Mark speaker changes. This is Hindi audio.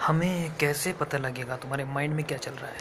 Speaker 1: हमें कैसे पता लगेगा तुम्हारे माइंड में क्या चल रहा है?